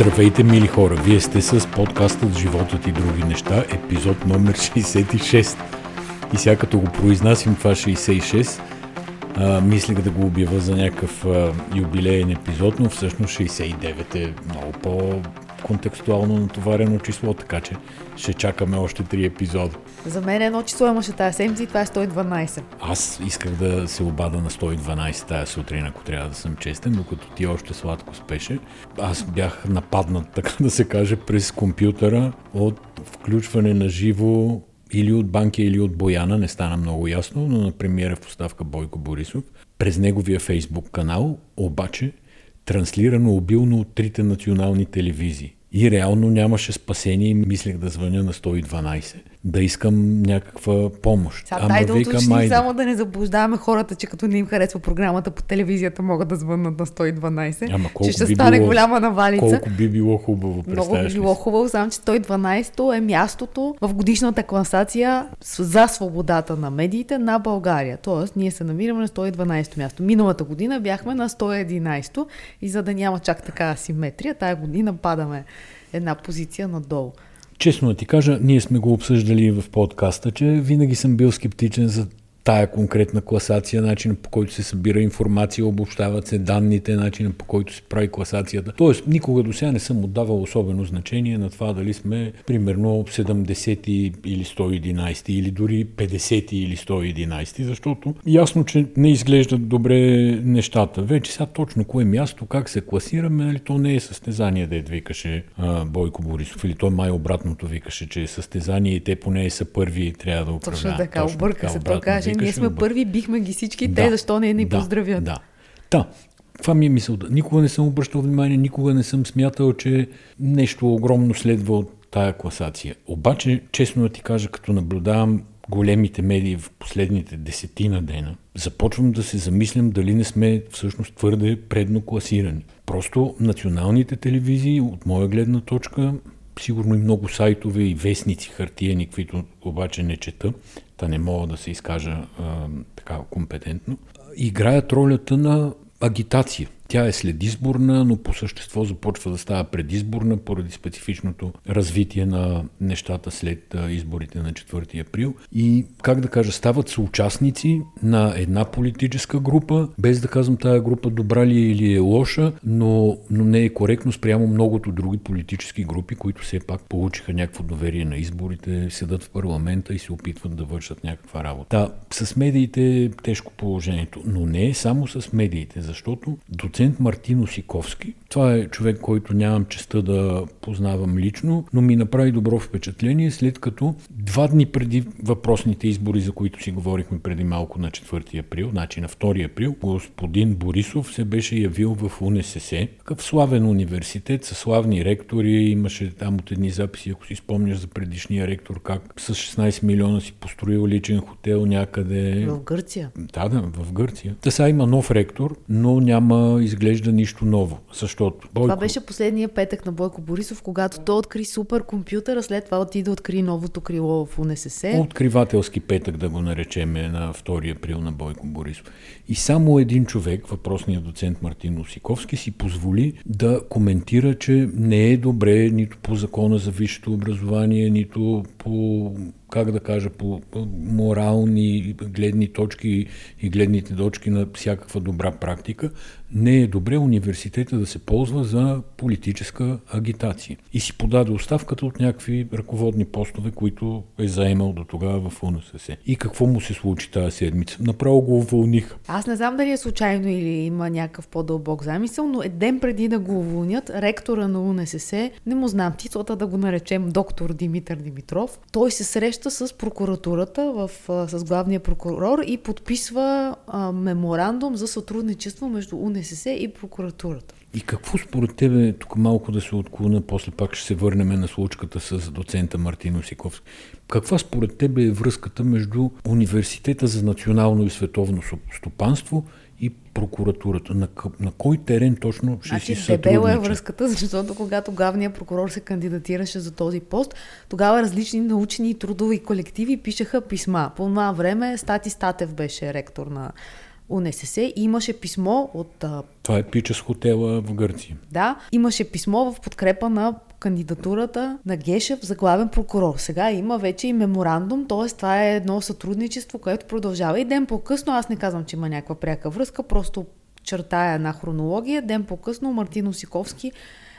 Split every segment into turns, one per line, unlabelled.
Здравейте, мили хора! Вие сте с подкастът Животът и други неща, епизод номер 66. И сега като го произнасям това 66, а, мислех да го обява за някакъв а, юбилеен епизод, но всъщност 69 е много по контекстуално натоварено число, така че ще чакаме още три епизода.
За мен едно число имаше тази седмица и това е 112.
Аз исках да се обада на 112 тази сутрин, ако трябва да съм честен, докато ти още сладко спеше. Аз бях нападнат, така да се каже, през компютъра от включване на живо или от Банки, или от Бояна, не стана много ясно, но на премиера в поставка Бойко Борисов, през неговия фейсбук канал, обаче транслирано обилно от трите национални телевизии. И реално нямаше спасение и мислех да звъня на 112 да искам някаква помощ.
Сега, Ама дай да вика, уточним, само да не заблуждаваме хората, че като не им харесва програмата по телевизията, могат да звъннат на 112.
Ама колко
че ще
би
стане
било,
голяма навалица.
Колко би било хубаво,
Много би било хубаво, само че 112 е мястото в годишната класация за свободата на медиите на България. Тоест, ние се намираме на 112 място. Миналата година бяхме на 111 и за да няма чак така асиметрия, тая година падаме една позиция надолу.
Честно да ти кажа, ние сме го обсъждали в подкаста, че винаги съм бил скептичен за тая конкретна класация, начина по който се събира информация, обобщават се данните, начина по който се прави класацията. Тоест, никога до сега не съм отдавал особено значение на това дали сме примерно 70 или 111 или дори 50 или 111, защото ясно, че не изглеждат добре нещата. Вече сега точно кое място, как се класираме, нали, то не е състезание, да е викаше а, Бойко Борисов, или той май обратното викаше, че е състезание и те поне са първи и трябва да управляват.
Точно така, обърка се, той каже, ние сме първи, бихме ги всички, да, те защо не ни
да,
поздравят?
Да. Да. Това ми е мисълта. Никога не съм обръщал внимание, никога не съм смятал, че нещо огромно следва от тая класация. Обаче, честно да ти кажа, като наблюдавам големите медии в последните десетина дена, започвам да се замислям дали не сме всъщност твърде предно класирани. Просто националните телевизии, от моя гледна точка, сигурно и много сайтове и вестници хартиени, които обаче не чета, та не мога да се изкажа а, така компетентно, играят ролята на агитация. Тя е следизборна, но по същество започва да става предизборна поради специфичното развитие на нещата след изборите на 4 април. И, как да кажа, стават съучастници на една политическа група, без да казвам тая група добра ли е или е лоша, но, но не е коректно спрямо многото други политически групи, които все пак получиха някакво доверие на изборите, седат в парламента и се опитват да вършат някаква работа. Да, с медиите е тежко положението, но не е само с медиите, защото до доцент Мартин Осиковски. Това е човек, който нямам честа да познавам лично, но ми направи добро впечатление, след като два дни преди въпросните избори, за които си говорихме преди малко на 4 април, значи на 2 април, господин Борисов се беше явил в УНСС, такъв славен университет с славни ректори, имаше там от едни записи, ако си спомняш за предишния ректор, как с 16 милиона си построил личен хотел някъде.
В Гърция.
Да, да, в Гърция. Та сега има нов ректор, но няма изглежда нищо ново, защото...
Бойко... Това беше последния петък на Бойко Борисов, когато той откри суперкомпютър, а след това отиде да откри новото крило в УНСС.
Откривателски петък, да го наречем, на 2 април на Бойко Борисов. И само един човек, въпросният доцент Мартин Осиковски, си позволи да коментира, че не е добре нито по закона за висшето образование, нито по как да кажа, по морални гледни точки и гледните точки на всякаква добра практика, не е добре университета да се ползва за политическа агитация. И си подаде оставката от някакви ръководни постове, които е заемал до тогава в УНСС. И какво му се случи тази седмица? Направо го уволниха.
Аз не знам дали е случайно или има някакъв по-дълбок замисъл, но е ден преди да го уволнят, ректора на УНСС, не му знам титлата да го наречем доктор Димитър Димитров, той се среща с прокуратурата, в, с главния прокурор и подписва а, меморандум за сътрудничество между УНСС НСС и прокуратурата.
И какво според тебе, тук малко да се отклоня, после пак ще се върнем на случката с доцента Мартин Осиковски. Каква според тебе е връзката между Университета за национално и световно стопанство и прокуратурата? На, на кой терен точно ще значи, си
сътрудничи? е връзката, защото когато главният прокурор се кандидатираше за този пост, тогава различни научни и трудови колективи пишеха писма. По това време Стати Статев беше ректор на УНСС имаше писмо от...
Това е пича с хотела в Гърция.
Да, имаше писмо в подкрепа на кандидатурата на Гешев за главен прокурор. Сега има вече и меморандум, т.е. това е едно сътрудничество, което продължава и ден по-късно. Аз не казвам, че има някаква пряка връзка, просто чертая една хронология. Ден по-късно Мартин Осиковски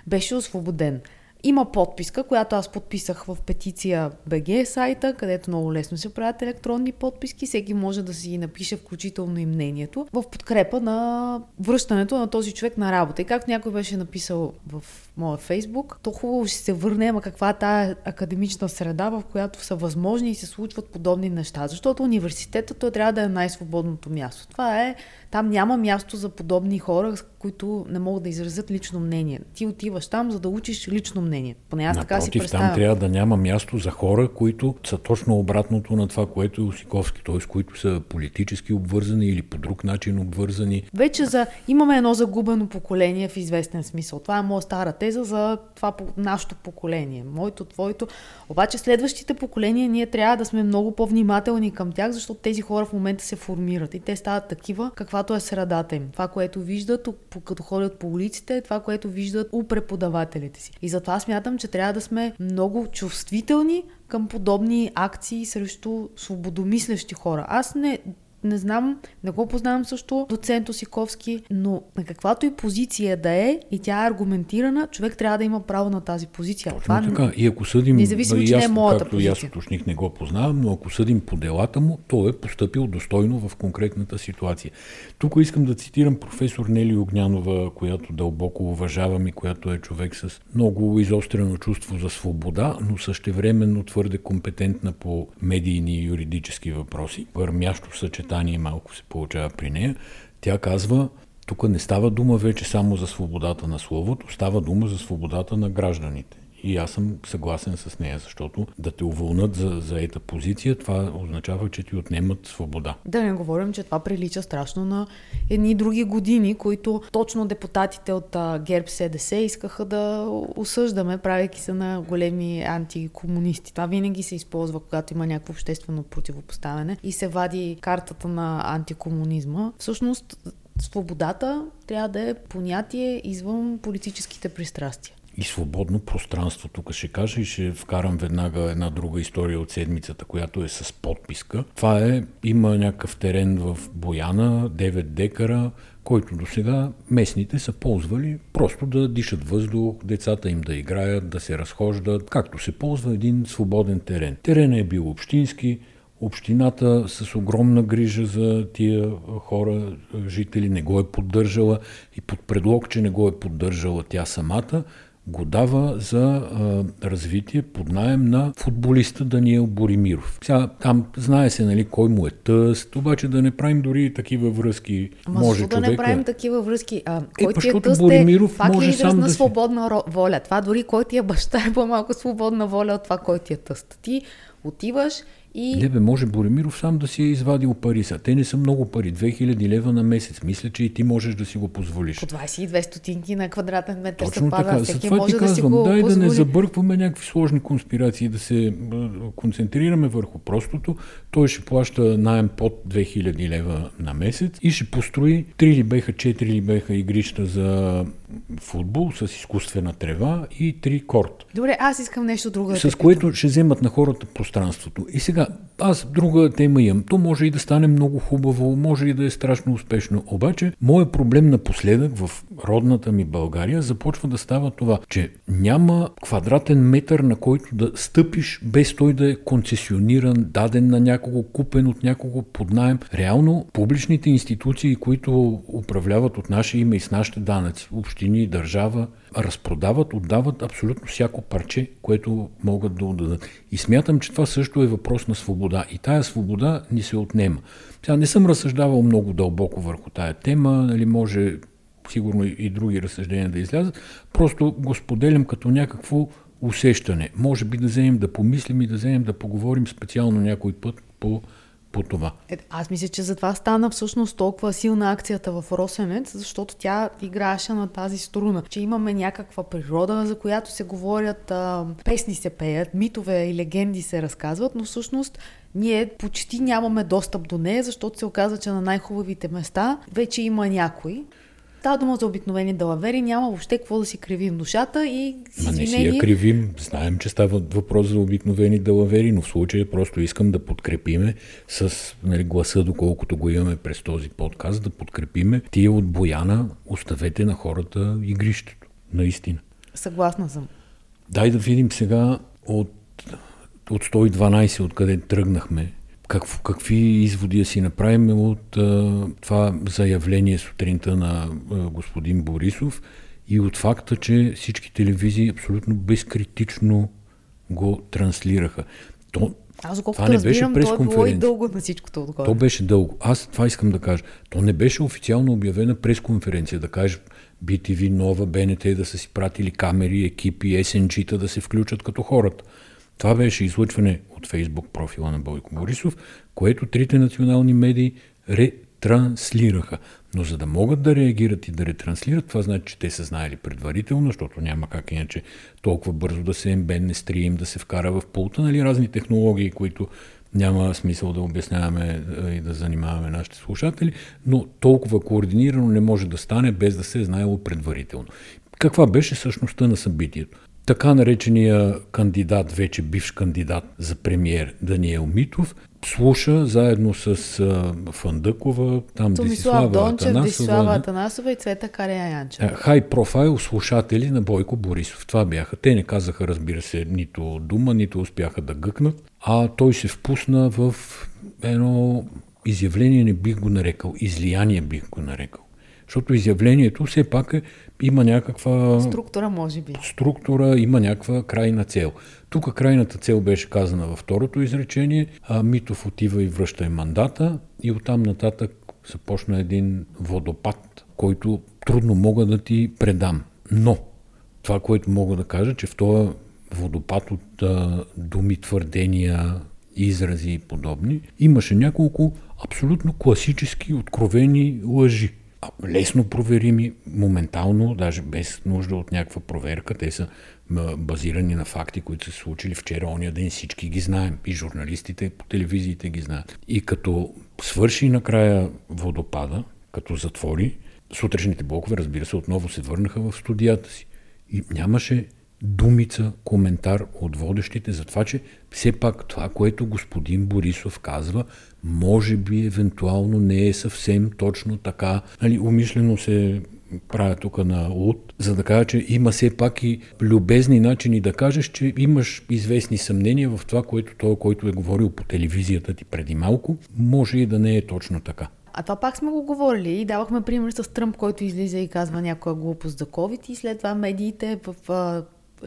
беше освободен. Има подписка, която аз подписах в петиция BG сайта, където много лесно се правят електронни подписки. Всеки може да си напише включително и мнението в подкрепа на връщането на този човек на работа. И както някой беше написал в моя фейсбук, то хубаво ще се върне, ама каква е тая академична среда, в която са възможни и се случват подобни неща. Защото университетът той трябва да е най-свободното място. Това е там няма място за подобни хора, които не могат да изразят лично мнение. Ти отиваш там, за да учиш лично мнение. Поне аз
Напротив,
така си представям.
там трябва да няма място за хора, които са точно обратното на това, което е Осиковски, т.е. които са политически обвързани или по друг начин обвързани.
Вече за... имаме едно загубено поколение в известен смисъл. Това е моя стара теза за това нашето поколение. Моето, твоето. Обаче следващите поколения ние трябва да сме много по-внимателни към тях, защото тези хора в момента се формират и те стават такива, каквато е средата им. Това, което виждат, като ходят по улиците, е това, което виждат у преподавателите си. И затова смятам, че трябва да сме много чувствителни към подобни акции срещу свободомислещи хора. Аз не не знам, не го познавам също доцент Осиковски, но на каквато и позиция да е и тя е аргументирана, човек трябва да има право на тази позиция.
Точно Това така. И ако съдим,
независимо, че не е моята
както
позиция.
аз уточних, не го познавам, но ако съдим по делата му, той е поступил достойно в конкретната ситуация. Тук искам да цитирам професор Нели Огнянова, която дълбоко уважавам и която е човек с много изострено чувство за свобода, но същевременно твърде компетентна по медийни и юридически въпроси. Върмящо съчетание съчетание малко се получава при нея. Тя казва, тук не става дума вече само за свободата на словото, става дума за свободата на гражданите. И аз съм съгласен с нея, защото да те уволнат за, за ета позиция, това означава, че ти отнемат свобода.
Да не говорим, че това прилича страшно на едни други години, които точно депутатите от ГЕРБ СДС искаха да осъждаме, правейки се на големи антикомунисти. Това винаги се използва, когато има някакво обществено противопоставяне и се вади картата на антикомунизма. Всъщност, свободата трябва да е понятие извън политическите пристрастия
и свободно пространство. Тук ще кажа и ще вкарам веднага една друга история от седмицата, която е с подписка. Това е, има някакъв терен в Бояна, 9 декара, който до сега местните са ползвали просто да дишат въздух, децата им да играят, да се разхождат, както се ползва един свободен терен. Теренът е бил общински, Общината с огромна грижа за тия хора, жители, не го е поддържала и под предлог, че не го е поддържала тя самата, го дава за а, развитие под найем на футболиста Даниел Боримиров. Сега там знае се нали, кой му е тъст, обаче да не правим дори такива връзки.
Ама
може
да не правим такива връзки? А,
е,
кой ти е тъст
Боримиров
е, пак
може
е израз
сам
на
да
свободна си... воля. Това дори кой ти е баща е по-малко свободна воля от това, кой ти е тъст. Ти отиваш и...
Не бе, може Боремиров сам да си е извадил пари. Са. Те не са много пари. 2000 лева на месец. Мисля, че и ти можеш да си го позволиш.
По 22 стотинки на квадратен метър
Точно
пада.
така.
Всеки
това
може
ти
да си
казвам.
го
Дай
позволи.
да не забъркваме някакви сложни конспирации, да се концентрираме върху простото. Той ще плаща найем под 2000 лева на месец и ще построи 3 или беха, 4 или беха игрища за футбол с изкуствена трева и 3 корт.
Добре, аз искам нещо друго.
С което ще вземат на хората пространството. И сега, аз друга тема имам. То може и да стане много хубаво, може и да е страшно успешно. Обаче, моят проблем напоследък в родната ми България започва да става това, че няма квадратен метър, на който да стъпиш, без той да е концесиониран, даден на някого, купен от някого под найем. Реално, публичните институции, които управляват от наше име и с нашите данъци, общини, държава, разпродават, отдават абсолютно всяко парче, което могат да отдадат. И смятам, че това също е въпрос на свобода. И тая свобода ни се отнема. Сега не съм разсъждавал много дълбоко върху тая тема, нали, може сигурно и други разсъждения да излязат. Просто го споделям като някакво усещане. Може би да вземем да помислим и да вземем да поговорим специално някой път по по това.
Е, аз мисля, че затова стана всъщност толкова силна акцията в Росенец, защото тя играеше на тази струна, че имаме някаква природа, за която се говорят, а, песни се пеят, митове и легенди се разказват, но всъщност ние почти нямаме достъп до нея, защото се оказа, че на най-хубавите места вече има някой. Става дума за обикновени далавери, няма въобще какво да си кривим душата и
с Ма не си я кривим, знаем, че става въпрос за обикновени далавери, но в случая просто искам да подкрепиме с нали, гласа, доколкото го имаме през този подкаст, да подкрепиме тия от Бояна, оставете на хората игрището. Наистина.
Съгласна съм.
Дай да видим сега от, от 112, откъде тръгнахме, как, какви изводи си направим от а, това заявление сутринта на а, господин Борисов и от факта, че всички телевизии абсолютно безкритично го транслираха.
То, Аз това не разбирам, беше то е било и дълго на всичкото отгоре.
То беше дълго. Аз това искам да кажа. То не беше официално обявена пресконференция, да кажеш BTV, Нова, БНТ да са си пратили камери, екипи, SNG-та да се включат като хората. Това беше излъчване от Фейсбук профила на Бойко Борисов, което трите национални медии ретранслираха. Но за да могат да реагират и да ретранслират, това значи, че те са знаели предварително, защото няма как иначе толкова бързо да се ембенне стрим, да се вкара в пулта, нали, разни технологии, които няма смисъл да обясняваме и да занимаваме нашите слушатели, но толкова координирано не може да стане без да се е знаело предварително. Каква беше същността на събитието? Така наречения кандидат, вече бивш кандидат за премиер Даниел Митов, слуша заедно с а, Фандъкова, там Томислав
Дончев, Десислава Атанасова и Цвета Кария Янчева.
Хай профайл слушатели на Бойко Борисов. Това бяха. Те не казаха, разбира се, нито дума, нито успяха да гъкнат, а той се впусна в едно изявление, не бих го нарекал, излияние бих го нарекал. Защото изявлението все пак е, има някаква...
Структура, може би.
Структура, има някаква крайна цел. Тук крайната цел беше казана във второто изречение, а Митов отива и връща и мандата и оттам нататък започна един водопад, който трудно мога да ти предам. Но това, което мога да кажа, че в този водопад от а, думи, твърдения, изрази и подобни, имаше няколко абсолютно класически, откровени лъжи лесно проверими, моментално, даже без нужда от някаква проверка. Те са базирани на факти, които са случили вчера, ония ден, всички ги знаем. И журналистите по телевизиите ги знаят. И като свърши накрая водопада, като затвори, сутрешните блокове, разбира се, отново се върнаха в студията си. И нямаше думица, коментар от водещите за това, че все пак това, което господин Борисов казва, може би евентуално не е съвсем точно така. Нали, умишлено се правя тук на луд, за да кажа, че има все пак и любезни начини да кажеш, че имаш известни съмнения в това, което той, който е говорил по телевизията ти преди малко, може и да не е точно така.
А това пак сме го говорили и давахме пример с Тръмп, който излиза и казва някоя глупост за COVID и след това медиите в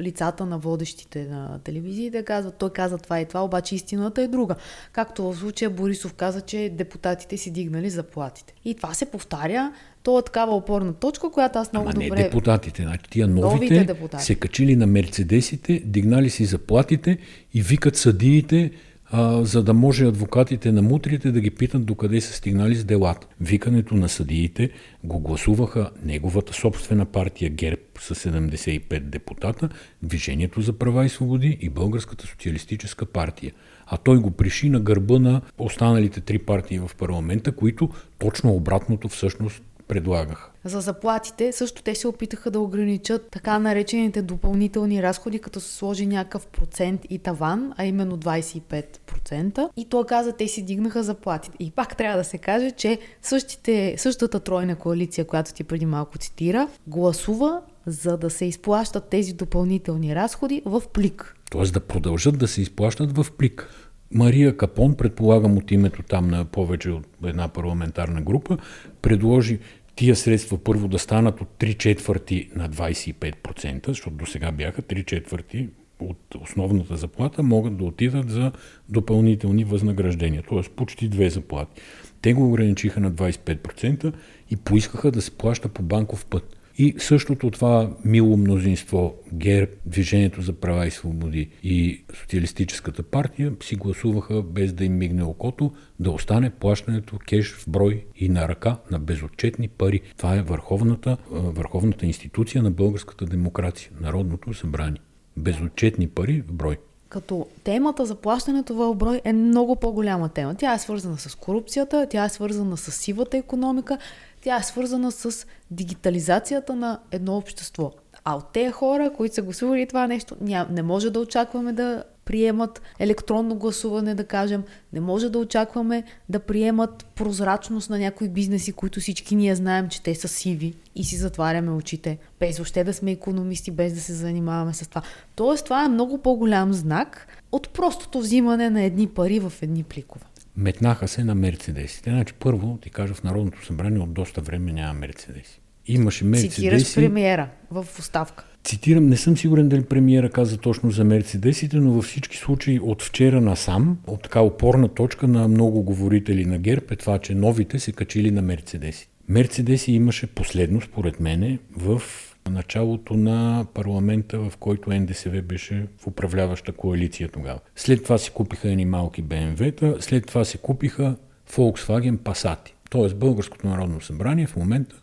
лицата на водещите на телевизиите казват, той каза това и това, обаче истината е друга. Както в случая Борисов каза, че депутатите си дигнали заплатите. И това се повтаря, то е такава опорна точка, която аз много
Ама
добре...
не депутатите, значи тия новите, новите се качили на мерцедесите, дигнали си заплатите и викат съдиите, а, за да може адвокатите на мутрите да ги питат докъде са стигнали с делата. Викането на съдиите го гласуваха неговата собствена партия ГЕРБ с 75 депутата, Движението за права и свободи и Българската социалистическа партия. А той го приши на гърба на останалите три партии в парламента, които точно обратното всъщност предлагаха.
За заплатите също те се опитаха да ограничат така наречените допълнителни разходи, като се сложи някакъв процент и таван, а именно 25%. И то каза, те си дигнаха заплатите. И пак трябва да се каже, че същите, същата тройна коалиция, която ти преди малко цитира, гласува за да се изплащат тези допълнителни разходи в плик.
Тоест да продължат да се изплащат в плик. Мария Капон, предполагам от името там на повече от една парламентарна група, предложи тия средства първо да станат от 3 четвърти на 25%, защото до сега бяха 3 четвърти от основната заплата могат да отидат за допълнителни възнаграждения, т.е. почти две заплати. Те го ограничиха на 25% и поискаха да се плаща по банков път. И същото това мило мнозинство, ГЕРБ, Движението за права и свободи и Социалистическата партия си гласуваха без да им мигне окото да остане плащането кеш в брой и на ръка на безотчетни пари. Това е върховната, върховната институция на българската демокрация, Народното събрание. Безотчетни пари в брой
като темата за плащането в брой е много по-голяма тема. Тя е свързана с корупцията, тя е свързана с сивата економика, тя е свързана с дигитализацията на едно общество. А от тези хора, които са гласували това нещо, ням, не може да очакваме да приемат електронно гласуване, да кажем. Не може да очакваме да приемат прозрачност на някои бизнеси, които всички ние знаем, че те са сиви и си затваряме очите, без още да сме економисти, без да се занимаваме с това. Тоест, това е много по-голям знак от простото взимане на едни пари в едни пликове.
Метнаха се на мерцедесите. Значи, първо, ти кажа, в Народното събрание от доста време няма мерцедеси. Имаше мерцедеси.
Цитираш премиера в оставка.
Цитирам, не съм сигурен дали премиера каза точно за мерцедесите, но във всички случаи от вчера насам, от така опорна точка на много говорители на ГЕРБ е това, че новите се качили на мерцедеси. Мерцедеси имаше последно, според мене, в началото на парламента, в който НДСВ беше в управляваща коалиция тогава. След това си купиха едни малки БМВ-та, след това се купиха Volkswagen Passat. Тоест Българското народно събрание в момента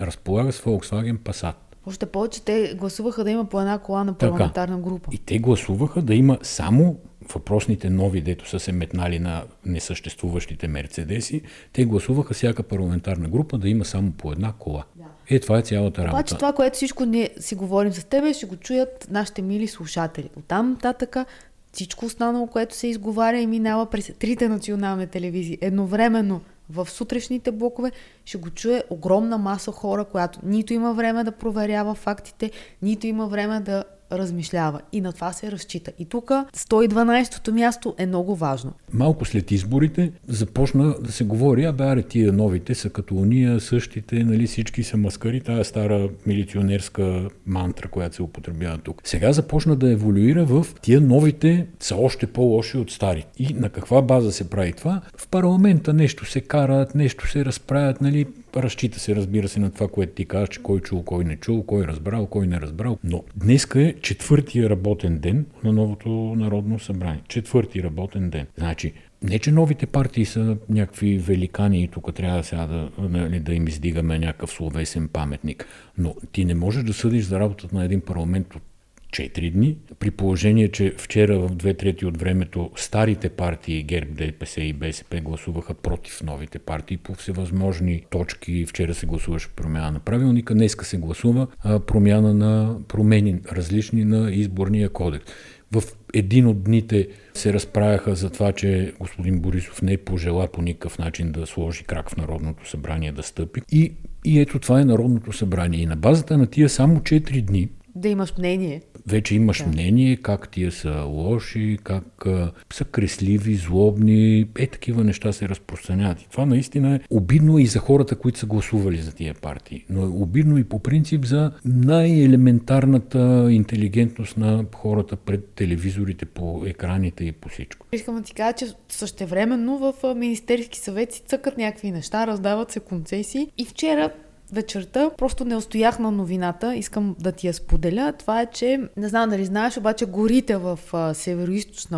разполага с Volkswagen Passat.
Още повече те гласуваха да има по една кола на парламентарна
така.
група.
И те гласуваха да има само въпросните нови, дето са се метнали на несъществуващите мерцедеси, те гласуваха всяка парламентарна група да има само по една кола. Да. Е, това е цялата работа.
Обаче това, което всичко ние си говорим с тебе, ще го чуят нашите мили слушатели. Оттам нататъка всичко останало, което се изговаря и минава през трите национални телевизии едновременно в сутрешните блокове ще го чуе огромна маса хора, която нито има време да проверява фактите, нито има време да размишлява. И на това се разчита. И тук 112-то място е много важно.
Малко след изборите започна да се говори, а бе, тия новите са като уния, същите, нали, всички са маскари, тая стара милиционерска мантра, която се употребява тук. Сега започна да еволюира в тия новите са още по-лоши от стари. И на каква база се прави това? В парламента нещо се карат, нещо се разправят, нали, Разчита се, разбира се, на това, което ти казваш, че кой чул, кой не чул, кой разбрал, кой не разбрал. Но днеска е четвъртия работен ден на новото Народно събрание. Четвърти работен ден. Значи, не, че новите партии са някакви великани и тук трябва сега да, нали, да им издигаме някакъв словесен паметник. Но ти не можеш да съдиш за работата на един парламент от 4 дни, при положение, че вчера в две трети от времето старите партии ГЕРБ, ДПС и БСП гласуваха против новите партии по всевъзможни точки. Вчера се гласуваше промяна на правилника, днеска се гласува промяна на промени различни на изборния кодекс. В един от дните се разправяха за това, че господин Борисов не пожела по никакъв начин да сложи крак в Народното събрание да стъпи. И, и ето това е Народното събрание. И на базата на тия само 4 дни
да имаш мнение
вече имаш да. мнение как тия са лоши, как а, са кресливи, злобни, е такива неща се разпространяват. И това наистина е обидно и за хората, които са гласували за тия партии, но е обидно и по принцип за най-елементарната интелигентност на хората пред телевизорите, по екраните и по всичко.
Искам да ти кажа, че същевременно в Министерски съвет си цъкат някакви неща, раздават се концесии и вчера вечерта просто не устоях на новината, искам да ти я споделя. Това е, че, не знам дали знаеш, обаче горите в северо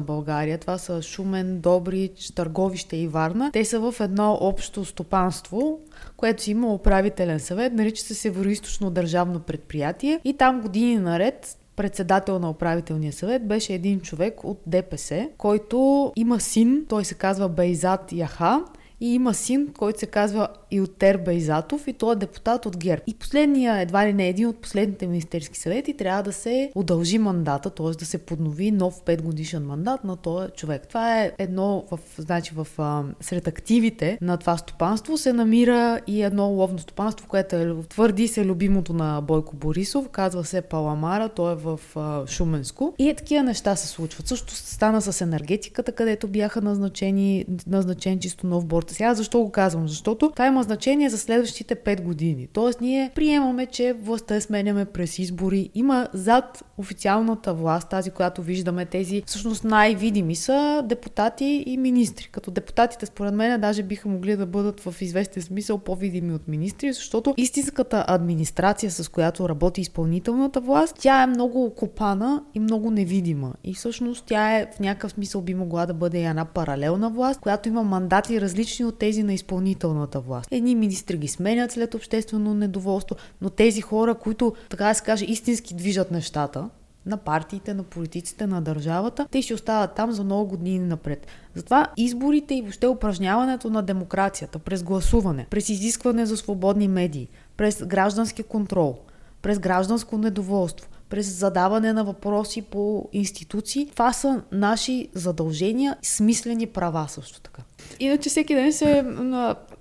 България, това са Шумен, Добрич, Търговище и Варна, те са в едно общо стопанство, което си има управителен съвет, нарича се Североизточно държавно предприятие и там години наред председател на управителния съвет беше един човек от ДПС, който има син, той се казва Бейзат Яха и има син, който се казва Илтер Байзатов и той е депутат от ГЕРБ. И последния, едва ли не един от последните министерски съвети, трябва да се удължи мандата, т.е. да се поднови нов 5 годишен мандат на този човек. Това е едно, в, значи в, а, сред активите на това стопанство се намира и едно ловно стопанство, което е, твърди се любимото на Бойко Борисов, казва се Паламара, той е в а, Шуменско. И е такива неща се случват. Също стана с енергетиката, където бяха назначени, назначен чисто нов борт работа. Сега защо го казвам? Защото това има значение за следващите 5 години. Тоест ние приемаме, че властта сменяме през избори. Има зад официалната власт, тази, която виждаме, тези всъщност най-видими са депутати и министри. Като депутатите, според мен, даже биха могли да бъдат в известен смисъл по-видими от министри, защото истинската администрация, с която работи изпълнителната власт, тя е много окопана и много невидима. И всъщност тя е в някакъв смисъл би могла да бъде една паралелна власт, която има мандати различни от тези на изпълнителната власт. Едни министри ги сменят след обществено недоволство, но тези хора, които, така да се каже, истински движат нещата, на партиите, на политиците, на държавата, те ще остават там за много години напред. Затова изборите и въобще упражняването на демокрацията през гласуване, през изискване за свободни медии, през граждански контрол, през гражданско недоволство, през задаване на въпроси по институции. Това са наши задължения, смислени права също така. Иначе всеки ден се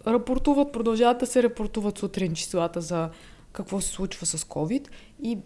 рапортуват, продължават да се рапортуват сутрин числата за какво се случва с COVID и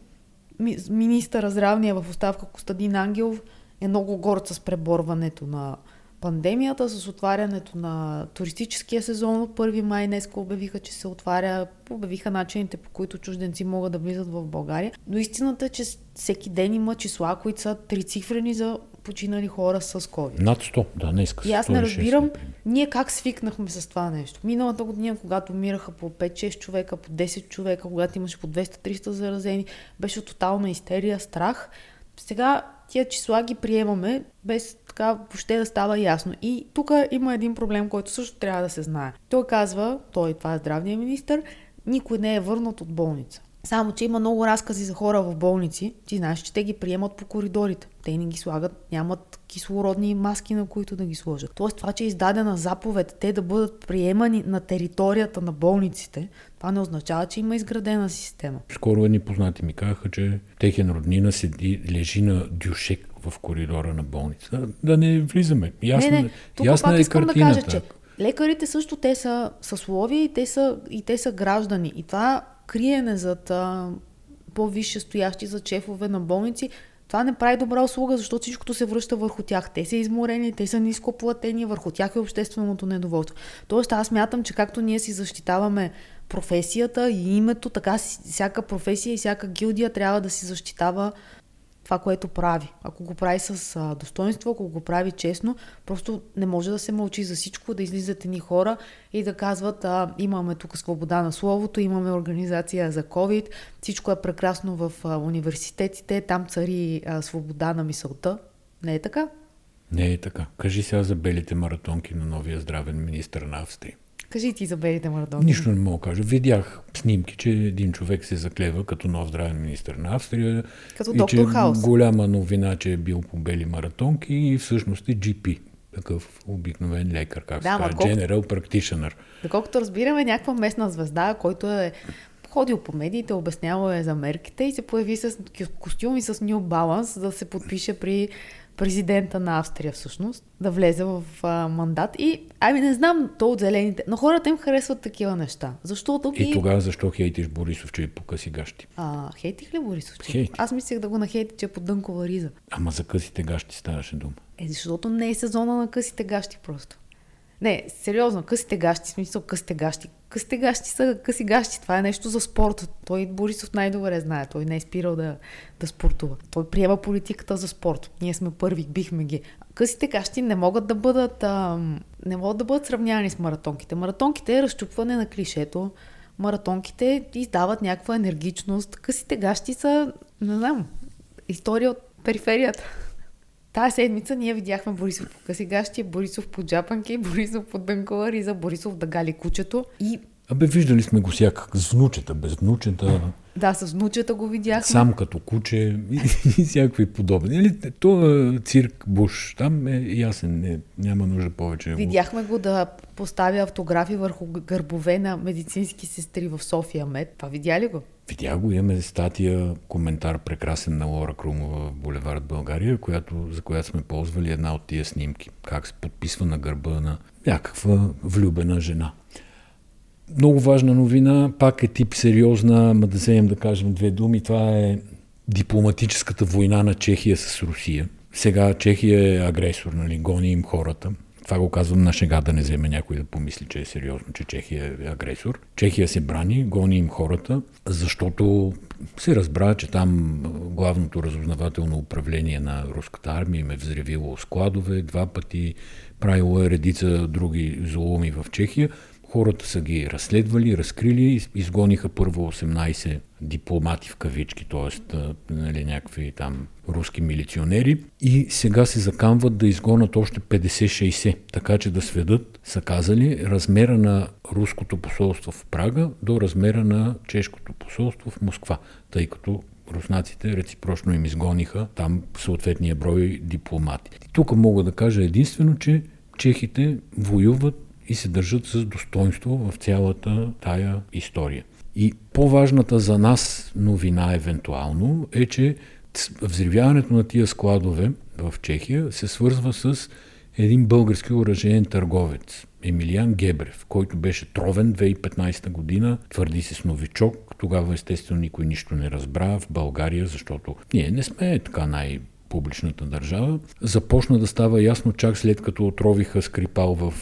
министър здравния в оставка Костадин Ангелов е много горд с преборването на пандемията, с отварянето на туристическия сезон от 1 май днес обявиха, че се отваря, обявиха начините по които чужденци могат да влизат в България. Но истината е, че всеки ден има числа, които са трицифрени за починали хора с COVID.
Над 100, да, днес.
И аз не разбирам ние как свикнахме с това нещо. Миналата година, когато умираха по 5-6 човека, по 10 човека, когато имаше по 200-300 заразени, беше тотална истерия, страх. Сега тия числа ги приемаме без така въобще да става ясно. И тук има един проблем, който също трябва да се знае. Той казва, той това е здравният министр, никой не е върнат от болница. Само, че има много разкази за хора в болници. Ти знаеш, че те ги приемат по коридорите. Те не ги слагат, нямат кислородни маски, на които да ги сложат. Тоест, това, че е издадена заповед те да бъдат приемани на територията на болниците, това не означава, че има изградена система.
Скоро едни познати ми казаха, че техен роднина седи, лежи на дюшек в коридора на болница. Да не влизаме. Ясна, не, не. Тук ясна пак е искам картината. да кажа, че
лекарите също те са съсловия и те са, и те са граждани. И това криене зад по-висше стоящи за чефове на болници, това не прави добра услуга, защото всичкото се връща върху тях. Те са изморени, те са ниско платени, върху тях е общественото недоволство. Тоест аз мятам, че както ние си защитаваме професията и името, така всяка професия и всяка гилдия трябва да си защитава това, което прави. Ако го прави с а, достоинство, ако го прави честно, просто не може да се мълчи за всичко, да излизат едни хора и да казват, а, имаме тук свобода на словото, имаме организация за COVID, всичко е прекрасно в а, университетите, там цари а, свобода на мисълта. Не е така?
Не е така. Кажи сега за белите маратонки на новия здравен министр на Австрия.
Кажи ти за белите маратонки.
Нищо не мога да кажа. Видях снимки, че един човек се заклева като нов здравен министр на Австрия.
Като и доктор
че
Хаус.
голяма новина, че е бил по бели маратонки и всъщност е GP. Такъв обикновен лекар, как да, се казва, колко... General Practitioner.
Доколкото разбираме, някаква местна звезда, който е ходил по медиите, обяснявал е за мерките и се появи с костюми с New Balance, за да се подпише при президента на Австрия всъщност, да влезе в а, мандат. И, ами не знам, то от зелените, но хората им харесват такива неща. Защото
и, и... тогава защо хейтиш Борисов, че е по къси гащи?
А, хейтих ли Борисов? Че?
Хейти.
Аз мислех да го нахейти, че е по дънкова риза.
Ама за късите гащи ставаше дума.
Е, защото не е сезона на късите гащи просто. Не, сериозно, късите гащи, смисъл късите гащи. Късите гащи са къси гащи. Това е нещо за спорт. Той Борисов най-добре знае. Той не е спирал да, да спортува. Той приема политиката за спорт. Ние сме първи, бихме ги. Късите гащи не могат да бъдат, а, не могат да бъдат сравнявани с маратонките. Маратонките е разчупване на клишето. Маратонките издават някаква енергичност. Късите гащи са, не знам, история от периферията. Тая седмица ние видяхме Борисов по къси гащи, Борисов по джапанки, Борисов по дънкова риза, Борисов да гали кучето и
Абе, виждали сме го всякак с внучета, без внучета.
Да, с внучета го видяхме.
Сам като куче и, и всякакви подобни. Нали, то е цирк Буш, там е ясен, не, няма нужда повече.
Видяхме го да поставя автографи върху гърбове на медицински сестри в София Мед. Това видя ли го?
Видя го, имаме статия, коментар прекрасен на Лора Крумова в Булевард България, която, за която сме ползвали една от тия снимки. Как се подписва на гърба на някаква влюбена жена. Много важна новина, пак е тип сериозна, ма да вземем да кажем две думи. Това е дипломатическата война на Чехия с Русия. Сега Чехия е агресор, нали, гони им хората. Това го казвам на шега, да не вземе някой да помисли, че е сериозно, че Чехия е агресор. Чехия се брани, гони им хората, защото се разбра, че там главното разузнавателно управление на руската армия им е взревило складове, два пъти правило е редица други злоуми в Чехия. Хората са ги разследвали, разкрили, изгониха първо 18 дипломати в кавички, т.е. Нали, някакви там руски милиционери и сега се закамват да изгонат още 50-60, така че да сведат, са казали, размера на руското посолство в Прага до размера на чешкото посолство в Москва, тъй като руснаците реципрочно им изгониха там съответния брой дипломати. Тук мога да кажа единствено, че чехите воюват и се държат с достоинство в цялата тая история. И по-важната за нас новина евентуално е, че взривяването на тия складове в Чехия се свързва с един български оръжеен търговец, Емилиан Гебрев, който беше тровен 2015 година, твърди се с новичок. Тогава естествено никой нищо не разбра в България, защото ние не сме така най- публичната държава, започна да става ясно чак след като отровиха Скрипал в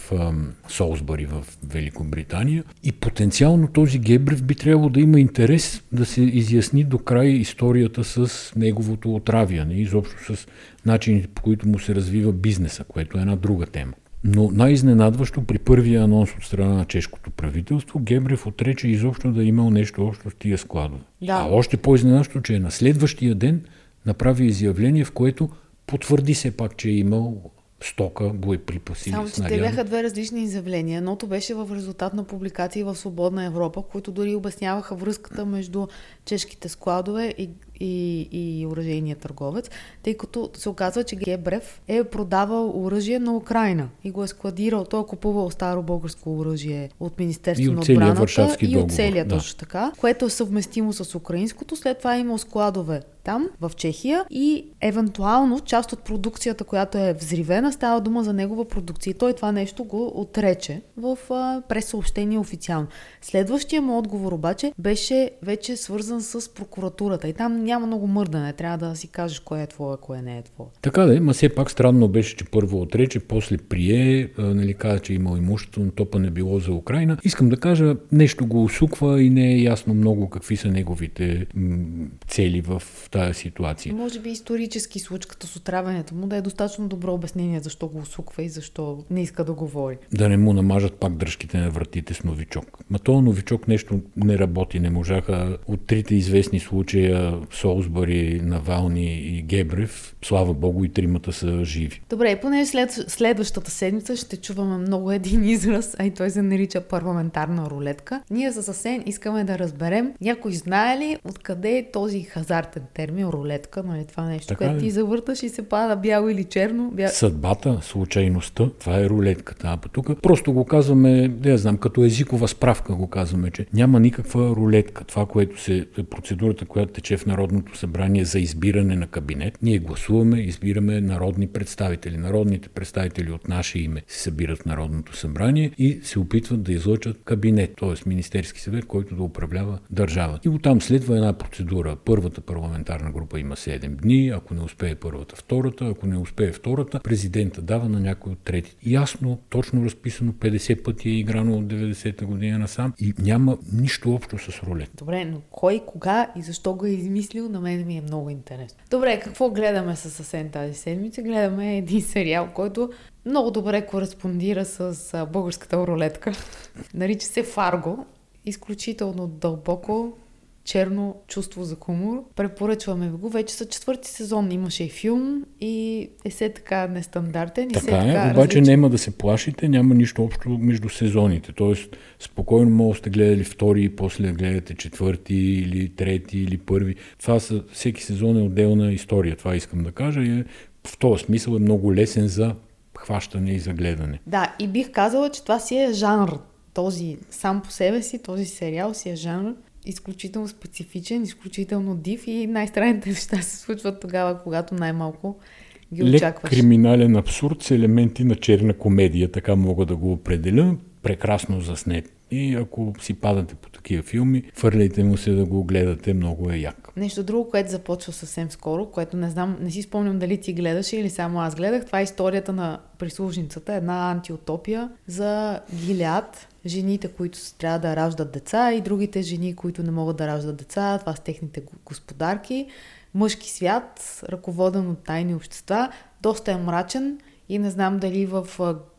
Солсбъри в Великобритания и потенциално този Гебрев би трябвало да има интерес да се изясни до край историята с неговото отравяне, изобщо с начините по които му се развива бизнеса, което е една друга тема. Но най-изненадващо при първия анонс от страна на чешкото правителство, Гебрев отрече изобщо да е имал нещо общо с тия складове. Да. А още по-изненадващо, че е на следващия ден направи изявление, в което потвърди се пак, че е имал стока, боеприпаси.
Само, че те бяха две различни изявления. Едното беше в резултат на публикации в Свободна Европа, които дори обясняваха връзката между чешките складове и, и, и оръжейния търговец, тъй като се оказва, че Гебрев е продавал оръжие на Украина и го е складирал. Той е купувал старо българско оръжие от Министерството на отбраната и от целия да. точно така, което е съвместимо с украинското. След това е имал складове там, в Чехия и евентуално част от продукцията, която е взривена, става дума за негова продукция. И той това нещо го отрече в пресъобщение официално. Следващия му отговор обаче беше вече свързан с прокуратурата. И там няма много мърдане. Трябва да си кажеш кое е твое, кое не е твое.
Така да, ма все пак странно беше, че първо отрече, после прие, нали, каза, че имал имущество, но то па не било за Украина. Искам да кажа, нещо го усуква и не е ясно много какви са неговите м- цели в тази ситуация.
Може би исторически случката с отравянето му да е достатъчно добро обяснение защо го усуква и защо не иска да говори.
Да не му намажат пак дръжките на вратите с новичок. Ма то новичок нещо не работи, не можаха от трите известни случая Солсбъри, Навални и Гебрев, слава богу и тримата са живи.
Добре, поне след следващата седмица ще чуваме много един израз, а и той се нарича парламентарна рулетка. Ние за съвсем искаме да разберем някой знае ли откъде е този хазартен термин рулетка, нали това нещо, така което ти завърташ и се пада бяло или черно. Бя...
Съдбата, случайността, това е рулетката. А тук просто го казваме, да я знам, като езикова справка го казваме, че няма никаква рулетка. Това, което се, процедурата, която тече в Народното събрание за избиране на кабинет, ние гласуваме, избираме народни представители. Народните представители от наше име се събират в Народното събрание и се опитват да излъчат кабинет, т.е. Министерски съвет, който да управлява държава. И оттам следва една процедура. Първата парламентарна група има 7 дни, ако не успее първата, втората, ако не успее втората, президента дава на някой от трети. Ясно, точно разписано, 50 пъти е играно от 90-та година насам и няма нищо общо с ролет.
Добре, но кой, кога и защо го е измислил, на мен ми е много интересно. Добре, какво гледаме с съвсем тази седмица? Гледаме един сериал, който много добре кореспондира с българската рулетка. Нарича се Фарго. Изключително дълбоко, черно чувство за хумор. Препоръчваме го. Вече са четвърти сезон. Имаше и филм и е се така нестандартен.
Така,
и се
е, така обаче различен. няма да се плашите, няма нищо общо между сезоните. Тоест, спокойно може сте гледали втори и после да гледате четвърти или трети или първи. Това са, всеки сезон е отделна история. Това искам да кажа. Е, в този смисъл е много лесен за хващане и за гледане.
Да, и бих казала, че това си е жанр този сам по себе си, този сериал си е жанр, изключително специфичен, изключително див и най-странните неща се случват тогава, когато най-малко ги
Лек
очакваш.
криминален абсурд с елементи на черна комедия, така мога да го определя. прекрасно заснет. И ако си падате по такива филми, фърляйте му се да го гледате, много е як.
Нещо друго, което започва съвсем скоро, което не знам, не си спомням дали ти гледаше или само аз гледах, това е историята на прислужницата, една антиутопия за Гилеад, жените, които трябва да раждат деца и другите жени, които не могат да раждат деца, това са техните господарки. Мъжки свят, ръководен от тайни общества, доста е мрачен и не знам дали в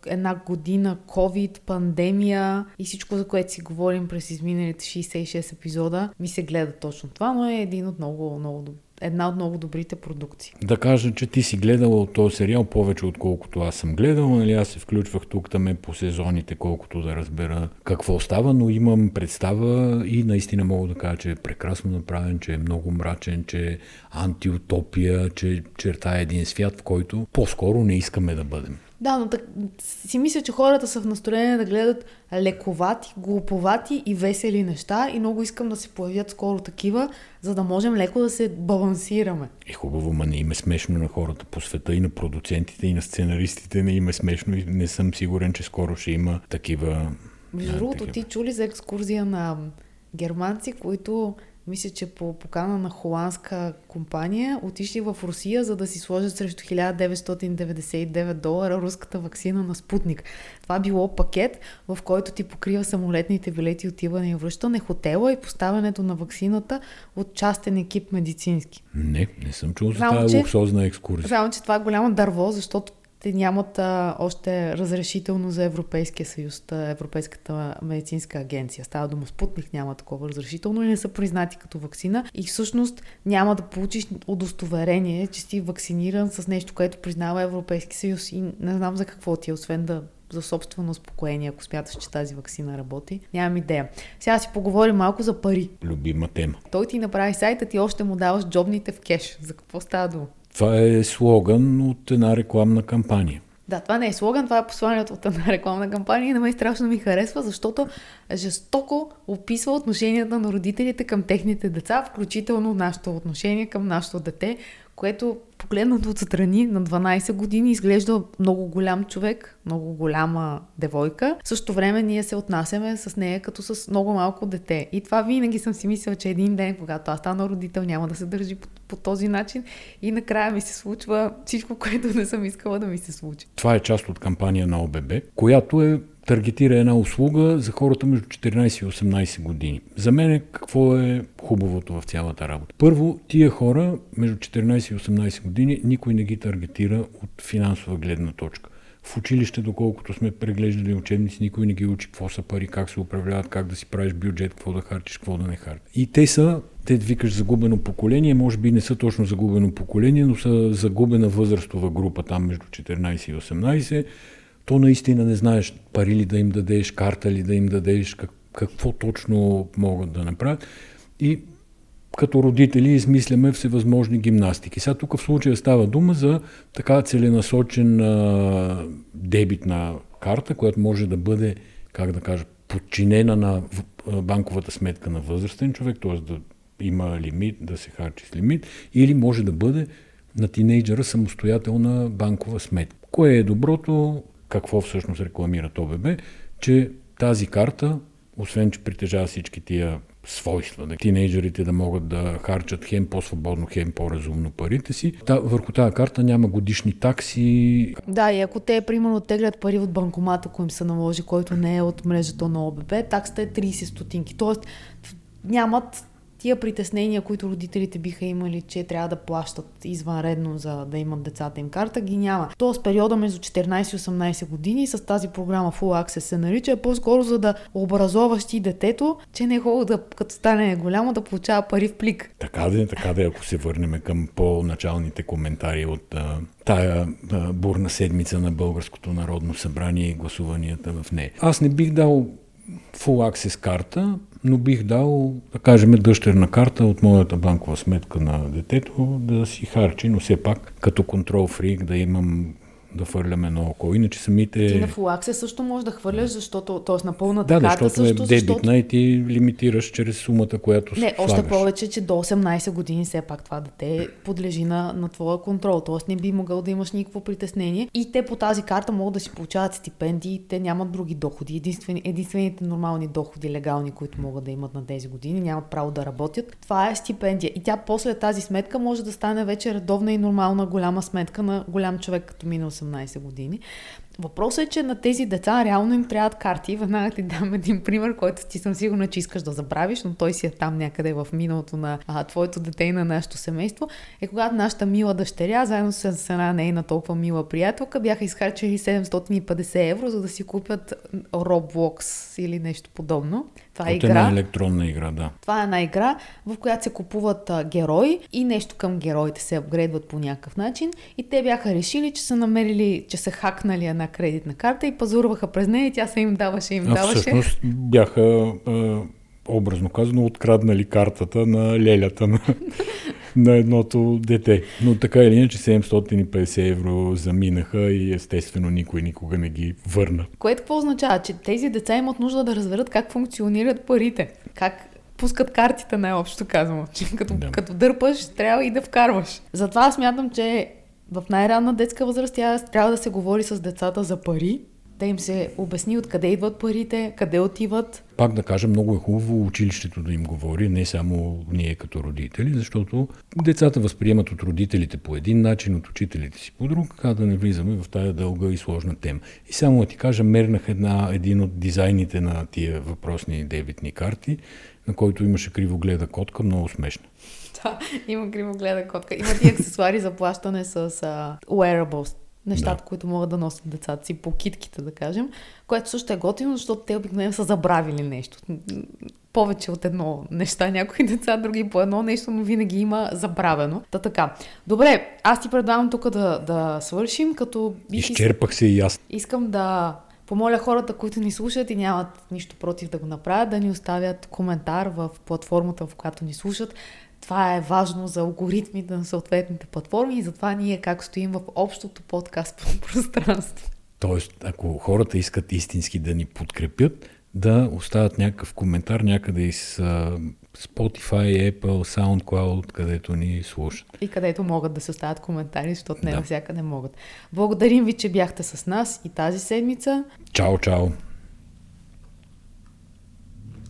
една година COVID, пандемия и всичко, за което си говорим през изминалите 66 епизода, ми се гледа точно това, но е един от много, много една от много добрите продукции.
Да кажа, че ти си гледала този сериал повече отколкото аз съм гледал, нали аз се включвах тук там по сезоните, колкото да разбера какво става, но имам представа и наистина мога да кажа, че е прекрасно направен, че е много мрачен, че е антиутопия, че черта е един свят, в който по-скоро не искаме да бъдем.
Да, но так, си мисля, че хората са в настроение да гледат лековати, глуповати и весели неща и много искам да се появят скоро такива, за да можем леко да се балансираме.
И хубаво, ма не им е смешно на хората по света и на продуцентите и на сценаристите не им е смешно и не съм сигурен, че скоро ще има такива...
Между другото, ти чули за екскурзия на германци, които мисля, че по покана на холандска компания, отишли в Русия, за да си сложат срещу 1999 долара руската вакцина на Спутник. Това било пакет, в който ти покрива самолетните билети, отиване и връщане, хотела и поставянето на вакцината от частен екип медицински.
Не, не съм чул за тази луксозна екскурзия.
Само, че това е голямо дърво, защото те нямат а, още разрешително за Европейския съюз, Европейската медицинска агенция. Става дума Спутник, няма такова разрешително и не са признати като вакцина. И всъщност няма да получиш удостоверение, че си вакциниран с нещо, което признава Европейски съюз. И не знам за какво ти е, освен да за собствено успокоение, ако смяташ, че тази вакцина работи. Нямам идея. Сега си поговорим малко за пари.
Любима тема.
Той ти направи сайта, ти още му даваш джобните в кеш. За какво става дума?
Това е слоган от една рекламна кампания.
Да, това не е слоган, това е посланието от една рекламна кампания и на мен страшно ми харесва, защото жестоко описва отношенията на родителите към техните деца, включително нашето отношение към нашето дете, което погледнато отстрани на 12 години изглежда много голям човек, много голяма девойка. В същото време ние се отнасяме с нея като с много малко дете. И това винаги съм си мислила, че един ден, когато аз стана родител, няма да се държи по, по този начин. И накрая ми се случва всичко, което не съм искала да ми се случи.
Това е част от кампания на ОББ, която е таргетира една услуга за хората между 14 и 18 години. За мен какво е хубавото в цялата работа? Първо, тия хора между 14 и 18 години никой не ги таргетира от финансова гледна точка. В училище, доколкото сме преглеждали учебници, никой не ги учи какво са пари, как се управляват, как да си правиш бюджет, какво да харчиш, какво да не харчиш. И те са, те викаш загубено поколение, може би не са точно загубено поколение, но са загубена възрастова група там между 14 и 18 то наистина не знаеш пари ли да им дадеш, карта ли да им дадеш, как, какво точно могат да направят. И като родители измисляме всевъзможни гимнастики. Сега тук в случая става дума за така целенасочен а, дебитна карта, която може да бъде, как да кажа, подчинена на банковата сметка на възрастен човек, т.е. да има лимит, да се харчи с лимит, или може да бъде на тинейджера самостоятелна банкова сметка. Кое е доброто? какво всъщност рекламират ОББ, че тази карта, освен че притежава всички тия свойства, да тинейджерите да могат да харчат хем по-свободно, хем по-разумно парите си. Та, върху тази карта няма годишни такси.
Да, и ако те, примерно, теглят пари от банкомата, който им се наложи, който не е от мрежата на ОББ, таксата е 30 стотинки. Тоест, нямат тия притеснения, които родителите биха имали, че трябва да плащат извънредно за да имат децата им карта, ги няма. Тоест периода между 14 и 18 години с тази програма Full Access се нарича е по-скоро за да образоваш ти детето, че не е хубаво да, като стане голямо, да получава пари в плик.
Така да, така да, ако се върнем към по-началните коментари от тая бурна седмица на Българското народно събрание и гласуванията в нея. Аз не бих дал Full Access карта, но бих дал, да кажем, дъщерна карта от моята банкова сметка на детето да си харчи, но все пак като контрол фрик да имам да фърляме едно око. Иначе самите...
Ти на Access също можеш да хвърляш, защото, т.е. на пълната
Да,
карта
защото
също,
е дебитна и ти лимитираш чрез сумата, която
Не,
слагаш.
още повече, че до 18 години все пак това дете подлежи на, на твоя контрол. Тоест не би могъл да имаш никакво притеснение. И те по тази карта могат да си получават стипендии, те нямат други доходи. Единствени, единствените нормални доходи, легални, които могат да имат на тези години, нямат право да работят. Това е стипендия. И тя после тази сметка може да стане вече редовна и нормална голяма сметка на голям човек, като мине 18 години. Въпросът е, че на тези деца реално им трябват карти. Веднага ти дам един пример, който ти съм сигурна, че искаш да забравиш, но той си е там някъде в миналото на а, твоето дете и на нашето семейство. Е когато нашата мила дъщеря, заедно с една нейна толкова мила приятелка, бяха изхарчили 750 евро, за да си купят Roblox или нещо подобно. Това е игра.
една електронна игра, да.
Това е една игра, в която се купуват а, герои и нещо към героите се апгрейдват по някакъв начин. И те бяха решили, че са намерили, че са хакнали една кредитна карта и пазурваха през нея и тя се им даваше, им
А
даваше.
всъщност бяха, а, образно казано, откраднали картата на лелята на, на едното дете. Но така или иначе 750 евро заминаха и естествено никой никога не ги върна.
Което какво означава? Че тези деца имат нужда да разберат как функционират парите. Как пускат картите най-общо казано. Че като,
Да.
като дърпаш, трябва и да вкарваш. Затова смятам, че в най-ранна детска възраст тя трябва да се говори с децата за пари, да им се обясни откъде идват парите, къде отиват.
Пак да кажа, много е хубаво училището да им говори, не само ние като родители, защото децата възприемат от родителите по един начин, от учителите си по друг, а да не влизаме в тая дълга и сложна тема. И само да ти кажа, мернах една, един от дизайните на тия въпросни дебитни карти, на който имаше кривогледа котка, много смешна.
Да, има кривогледа котка. Има и аксесуари за плащане с а, wearables. Нещата, да. които могат да носят децата си по китките, да кажем. Което също е готино, защото те обикновено са забравили нещо. Повече от едно неща. Някои деца, други по едно нещо, но винаги има забравено. Та така. Добре, аз ти предлагам тук да, да свършим, като бих
Изчерпах се и аз.
искам да помоля хората, които ни слушат и нямат нищо против да го направят, да ни оставят коментар в платформата, в която ни слушат. Това е важно за алгоритмите на съответните платформи и затова ние как стоим в общото подкаст пространство.
Тоест, ако хората искат истински да ни подкрепят, да оставят някакъв коментар някъде из Spotify, Apple, SoundCloud, където ни слушат.
И където могат да се оставят коментари, защото не
Да.
навсякъде могат. Благодарим ви, че бяхте с нас и тази седмица.
Чао, чао!